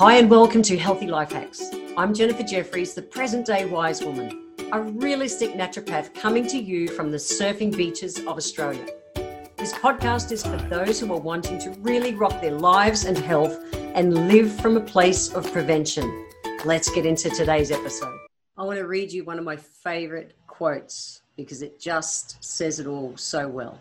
Hi, and welcome to Healthy Life Hacks. I'm Jennifer Jeffries, the present day wise woman, a realistic naturopath coming to you from the surfing beaches of Australia. This podcast is for those who are wanting to really rock their lives and health and live from a place of prevention. Let's get into today's episode. I want to read you one of my favorite quotes because it just says it all so well.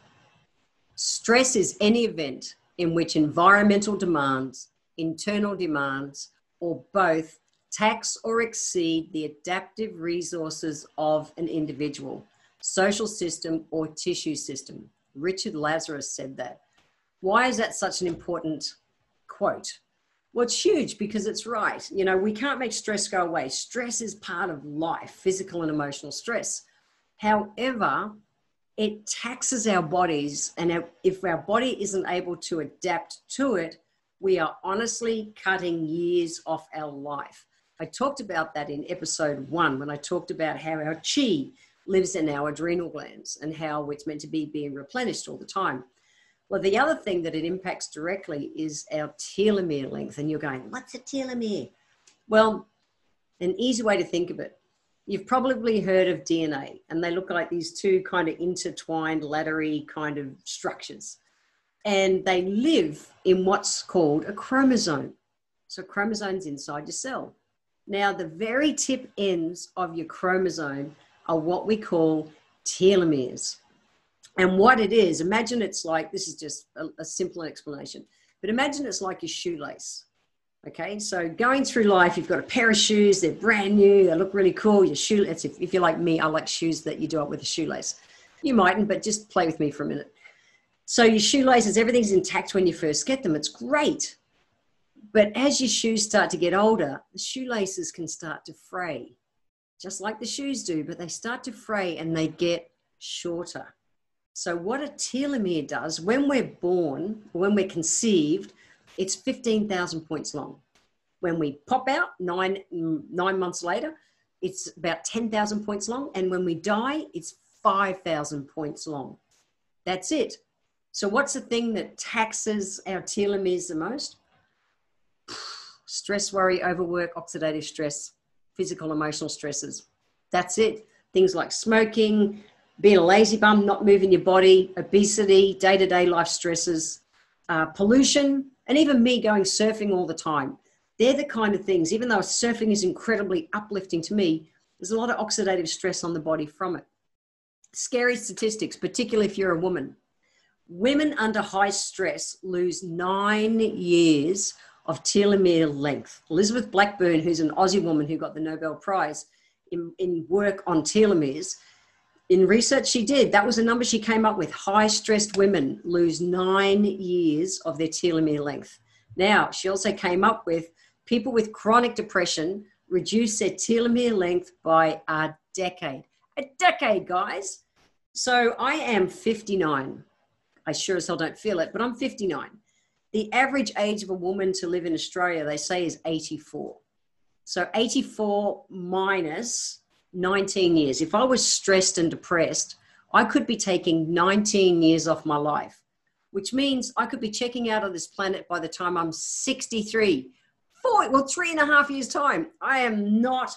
Stress is any event in which environmental demands, internal demands, or both tax or exceed the adaptive resources of an individual, social system, or tissue system. Richard Lazarus said that. Why is that such an important quote? Well, it's huge because it's right. You know, we can't make stress go away. Stress is part of life, physical and emotional stress. However, it taxes our bodies. And if our body isn't able to adapt to it, we are honestly cutting years off our life. I talked about that in episode one when I talked about how our chi lives in our adrenal glands and how it's meant to be being replenished all the time. Well, the other thing that it impacts directly is our telomere length. And you're going, what's a telomere? Well, an easy way to think of it you've probably heard of DNA, and they look like these two kind of intertwined, laddery kind of structures. And they live in what's called a chromosome. So, chromosomes inside your cell. Now, the very tip ends of your chromosome are what we call telomeres. And what it is, imagine it's like this is just a, a simple explanation, but imagine it's like your shoelace. Okay, so going through life, you've got a pair of shoes, they're brand new, they look really cool. Your shoelace, if, if you're like me, I like shoes that you do it with a shoelace. You mightn't, but just play with me for a minute. So your shoelaces, everything's intact when you first get them. It's great. But as your shoes start to get older, the shoelaces can start to fray, just like the shoes do, but they start to fray and they get shorter. So, what a telomere does when we're born, when we're conceived, it's 15,000 points long. When we pop out nine, nine months later, it's about 10,000 points long. And when we die, it's 5,000 points long. That's it. So, what's the thing that taxes our telomeres the most? Stress, worry, overwork, oxidative stress, physical, emotional stresses. That's it. Things like smoking, being a lazy bum, not moving your body, obesity, day to day life stresses, uh, pollution, and even me going surfing all the time. They're the kind of things, even though surfing is incredibly uplifting to me, there's a lot of oxidative stress on the body from it. Scary statistics, particularly if you're a woman. Women under high stress lose nine years of telomere length. Elizabeth Blackburn, who's an Aussie woman who got the Nobel Prize in, in work on telomeres, in research she did, that was a number she came up with. High stressed women lose nine years of their telomere length. Now, she also came up with people with chronic depression reduce their telomere length by a decade. A decade, guys. So I am 59. I sure as hell don't feel it, but I'm 59. The average age of a woman to live in Australia, they say, is 84. So 84 minus 19 years. If I was stressed and depressed, I could be taking 19 years off my life, which means I could be checking out of this planet by the time I'm 63. Four, well, three and a half years' time. I am not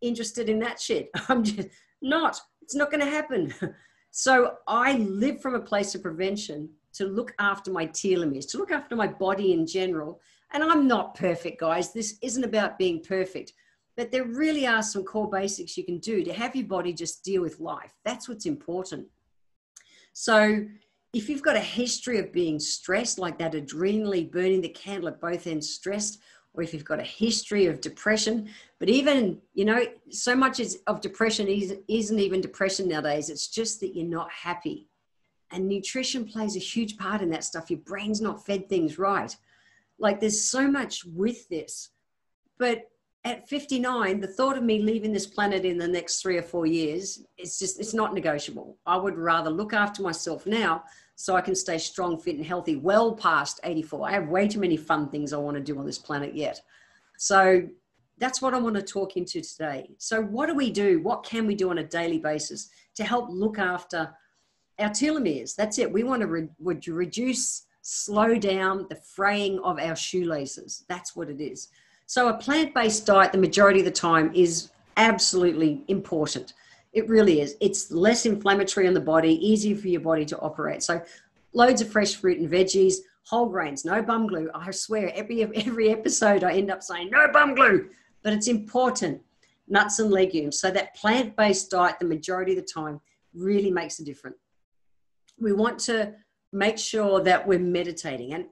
interested in that shit. I'm just not. It's not going to happen. So I live from a place of prevention to look after my telomeres, to look after my body in general. And I'm not perfect, guys. This isn't about being perfect. But there really are some core basics you can do to have your body just deal with life. That's what's important. So, if you've got a history of being stressed, like that adrenally burning the candle at both ends, stressed, or if you've got a history of depression, but even, you know, so much of depression isn't even depression nowadays. It's just that you're not happy. And nutrition plays a huge part in that stuff. Your brain's not fed things right. Like there's so much with this. But at 59 the thought of me leaving this planet in the next three or four years it's just it's not negotiable i would rather look after myself now so i can stay strong fit and healthy well past 84 i have way too many fun things i want to do on this planet yet. So that's what i want to talk into today. So what do we do? What can we do on a daily basis to help look after our telomeres? That's it. We want to re- reduce slow down the fraying of our shoelaces. That's what it is. So, a plant based diet, the majority of the time, is absolutely important. It really is. It's less inflammatory on the body, easier for your body to operate. So, loads of fresh fruit and veggies, whole grains, no bum glue. I swear, every every episode I end up saying no bum glue, but it's important. Nuts and legumes. So that plant-based diet, the majority of the time, really makes a difference. We want to make sure that we're meditating. And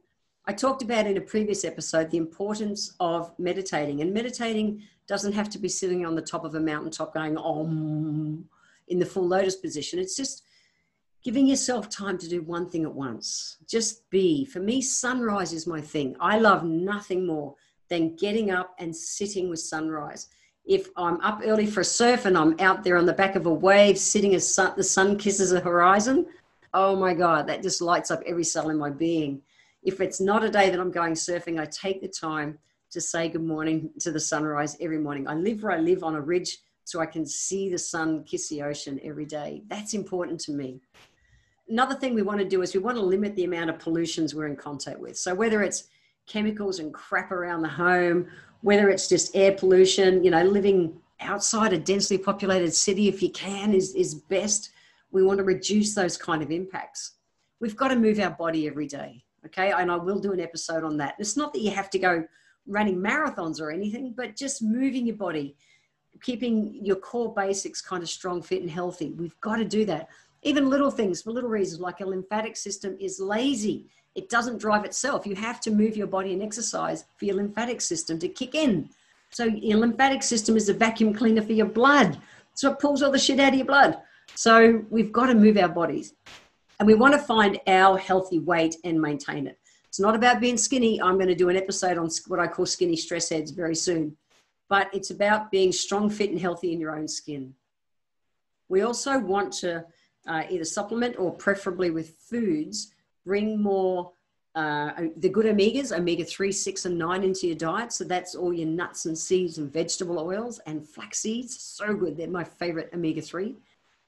I talked about in a previous episode the importance of meditating. And meditating doesn't have to be sitting on the top of a mountaintop going om in the full lotus position. It's just giving yourself time to do one thing at once. Just be. For me, sunrise is my thing. I love nothing more than getting up and sitting with sunrise. If I'm up early for a surf and I'm out there on the back of a wave, sitting as sun, the sun kisses the horizon, oh my God, that just lights up every cell in my being. If it's not a day that I'm going surfing, I take the time to say good morning to the sunrise every morning. I live where I live on a ridge so I can see the sun kiss the ocean every day. That's important to me another thing we want to do is we want to limit the amount of pollutions we're in contact with. So whether it's chemicals and crap around the home, whether it's just air pollution, you know, living outside a densely populated city if you can is, is best. We want to reduce those kind of impacts. We've got to move our body every day. Okay. And I will do an episode on that. It's not that you have to go running marathons or anything, but just moving your body, keeping your core basics kind of strong, fit, and healthy. We've got to do that. Even little things for little reasons like a lymphatic system is lazy. It doesn't drive itself. You have to move your body and exercise for your lymphatic system to kick in. So your lymphatic system is a vacuum cleaner for your blood. So it pulls all the shit out of your blood. So we've got to move our bodies and we want to find our healthy weight and maintain it it's not about being skinny i'm going to do an episode on what i call skinny stress heads very soon but it's about being strong fit and healthy in your own skin we also want to uh, either supplement or preferably with foods, bring more uh, the good omegas, omega 3, 6, and 9 into your diet. So that's all your nuts and seeds and vegetable oils and flax seeds. So good. They're my favorite omega 3.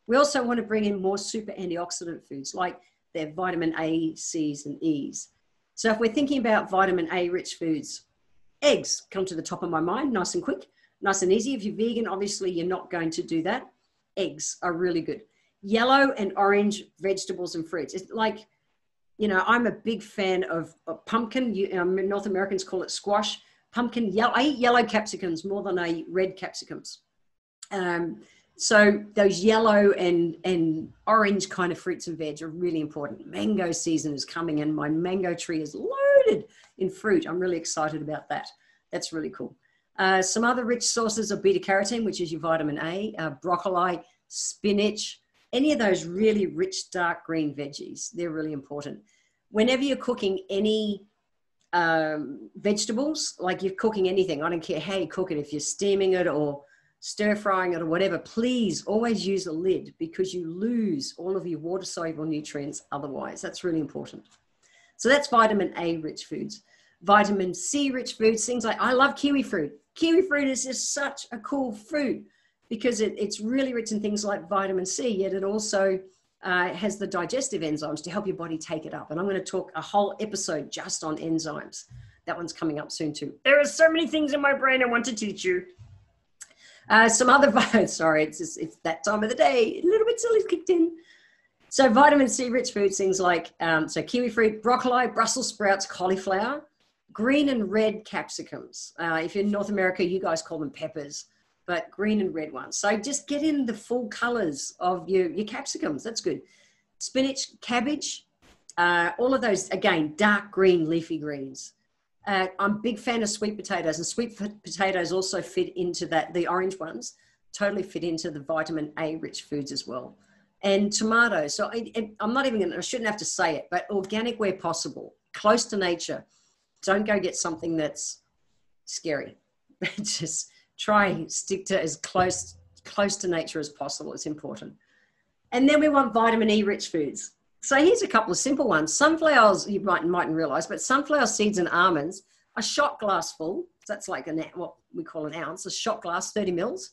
We also want to bring in more super antioxidant foods like their vitamin A, C's, and E's. So if we're thinking about vitamin A rich foods, eggs come to the top of my mind, nice and quick, nice and easy. If you're vegan, obviously you're not going to do that. Eggs are really good yellow and orange vegetables and fruits. It's like, you know, I'm a big fan of, of pumpkin. You, um, North Americans call it squash. Pumpkin, yellow, I eat yellow capsicums more than I eat red capsicums. Um, so those yellow and and orange kind of fruits and veg are really important. Mango season is coming, and my mango tree is loaded in fruit. I'm really excited about that. That's really cool. Uh, some other rich sources of beta carotene, which is your vitamin A, uh, broccoli, spinach, any of those really rich dark green veggies they're really important whenever you're cooking any um, vegetables like you're cooking anything i don't care how you cook it if you're steaming it or stir frying it or whatever please always use a lid because you lose all of your water soluble nutrients otherwise that's really important so that's vitamin a rich foods vitamin c rich foods things like i love kiwi fruit kiwi fruit is just such a cool fruit because it, it's really rich in things like vitamin C, yet it also uh, has the digestive enzymes to help your body take it up. And I'm going to talk a whole episode just on enzymes. That one's coming up soon too. There are so many things in my brain I want to teach you. Uh, some other vitamins, sorry, it's, just, it's that time of the day. A little bit silly kicked in. So vitamin C rich foods, things like um, so kiwi fruit, broccoli, Brussels sprouts, cauliflower, green and red capsicums. Uh, if you're in North America, you guys call them peppers but green and red ones. So just get in the full colors of your, your capsicums. That's good. Spinach, cabbage, uh, all of those, again, dark green leafy greens. Uh, I'm a big fan of sweet potatoes, and sweet potatoes also fit into that, the orange ones totally fit into the vitamin A rich foods as well. And tomatoes. So I, am not even going to, I shouldn't have to say it, but organic where possible, close to nature. Don't go get something that's scary. just try stick to as close close to nature as possible. It's important. And then we want vitamin E rich foods. So here's a couple of simple ones. Sunflowers, you might mightn't realize, but sunflower seeds and almonds, a shot glass full, so that's like an what we call an ounce, a shot glass, 30 mils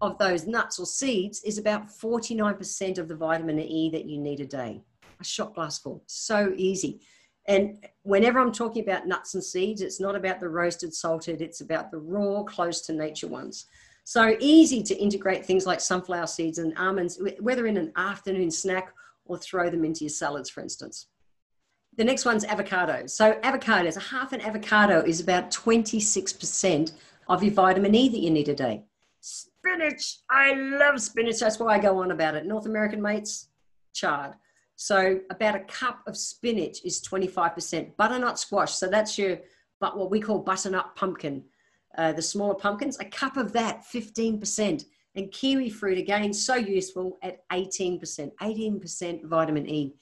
of those nuts or seeds is about 49% of the vitamin E that you need a day. A shot glass full. So easy. And whenever I'm talking about nuts and seeds, it's not about the roasted, salted, it's about the raw, close to nature ones. So easy to integrate things like sunflower seeds and almonds, whether in an afternoon snack or throw them into your salads, for instance. The next one's avocado. So avocados, a half an avocado is about 26% of your vitamin E that you need a day. Spinach, I love spinach. That's why I go on about it. North American mates, chard. So about a cup of spinach is 25%. Butternut squash, so that's your, but what we call butternut pumpkin, uh, the smaller pumpkins, a cup of that, 15%. And kiwi fruit, again, so useful at 18%, 18% vitamin E.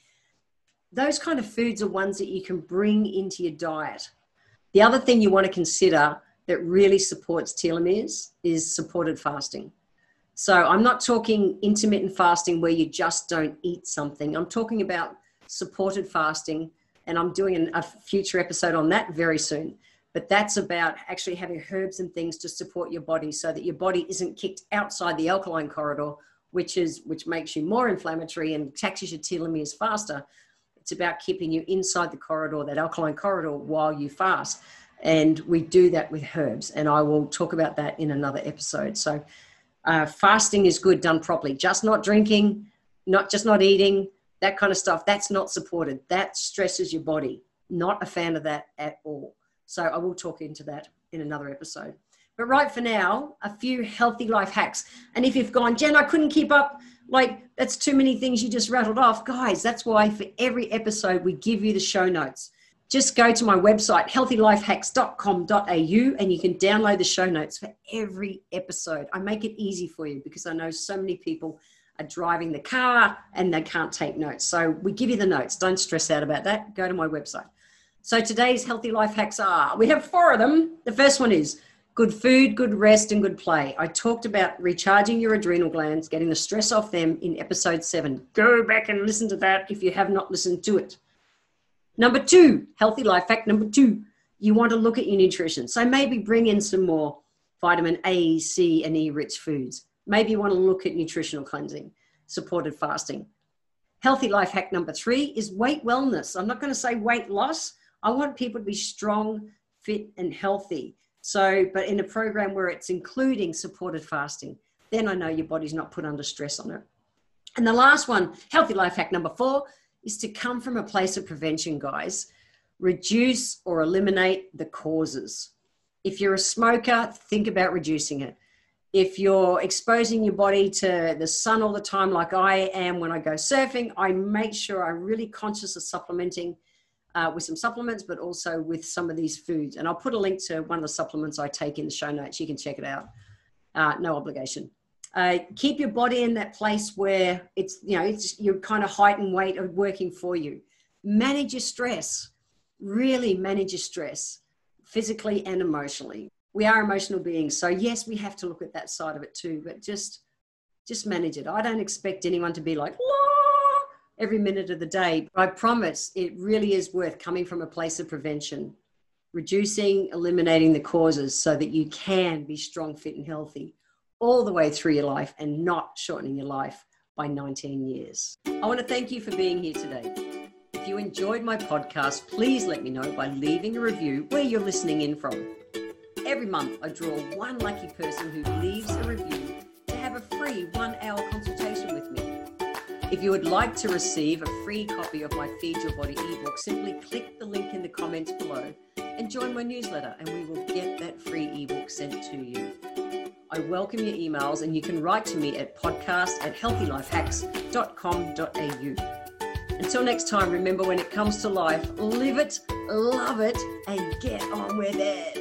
Those kind of foods are ones that you can bring into your diet. The other thing you want to consider that really supports telomeres is supported fasting. So I'm not talking intermittent fasting where you just don't eat something. I'm talking about supported fasting, and I'm doing a future episode on that very soon. But that's about actually having herbs and things to support your body so that your body isn't kicked outside the alkaline corridor, which is which makes you more inflammatory and taxes your telomeres faster. It's about keeping you inside the corridor, that alkaline corridor, while you fast. And we do that with herbs. And I will talk about that in another episode. So uh, fasting is good done properly. Just not drinking, not just not eating, that kind of stuff. That's not supported. That stresses your body. Not a fan of that at all. So I will talk into that in another episode. But right for now, a few healthy life hacks. And if you've gone, Jen, I couldn't keep up, like that's too many things you just rattled off. Guys, that's why for every episode we give you the show notes just go to my website, healthylifehacks.com.au, and you can download the show notes for every episode. I make it easy for you because I know so many people are driving the car and they can't take notes. So we give you the notes. Don't stress out about that. Go to my website. So today's healthy life hacks are we have four of them. The first one is good food, good rest, and good play. I talked about recharging your adrenal glands, getting the stress off them in episode seven. Go back and listen to that if you have not listened to it. Number two, healthy life hack number two, you want to look at your nutrition. So maybe bring in some more vitamin A, C, and E rich foods. Maybe you want to look at nutritional cleansing, supported fasting. Healthy life hack number three is weight wellness. I'm not going to say weight loss. I want people to be strong, fit, and healthy. So, but in a program where it's including supported fasting, then I know your body's not put under stress on it. And the last one, healthy life hack number four, is to come from a place of prevention, guys. Reduce or eliminate the causes. If you're a smoker, think about reducing it. If you're exposing your body to the sun all the time, like I am when I go surfing, I make sure I'm really conscious of supplementing uh, with some supplements, but also with some of these foods. And I'll put a link to one of the supplements I take in the show notes. You can check it out. Uh, no obligation. Uh, keep your body in that place where it's you know it's your kind of height and weight are working for you manage your stress really manage your stress physically and emotionally we are emotional beings so yes we have to look at that side of it too but just just manage it i don't expect anyone to be like every minute of the day but i promise it really is worth coming from a place of prevention reducing eliminating the causes so that you can be strong fit and healthy all the way through your life and not shortening your life by 19 years. I want to thank you for being here today. If you enjoyed my podcast, please let me know by leaving a review where you're listening in from. Every month, I draw one lucky person who leaves a review If you would like to receive a free copy of my Feed Your Body ebook, simply click the link in the comments below and join my newsletter, and we will get that free ebook sent to you. I welcome your emails and you can write to me at podcast at healthylifehacks.com.au. Until next time, remember when it comes to life, live it, love it, and get on with it.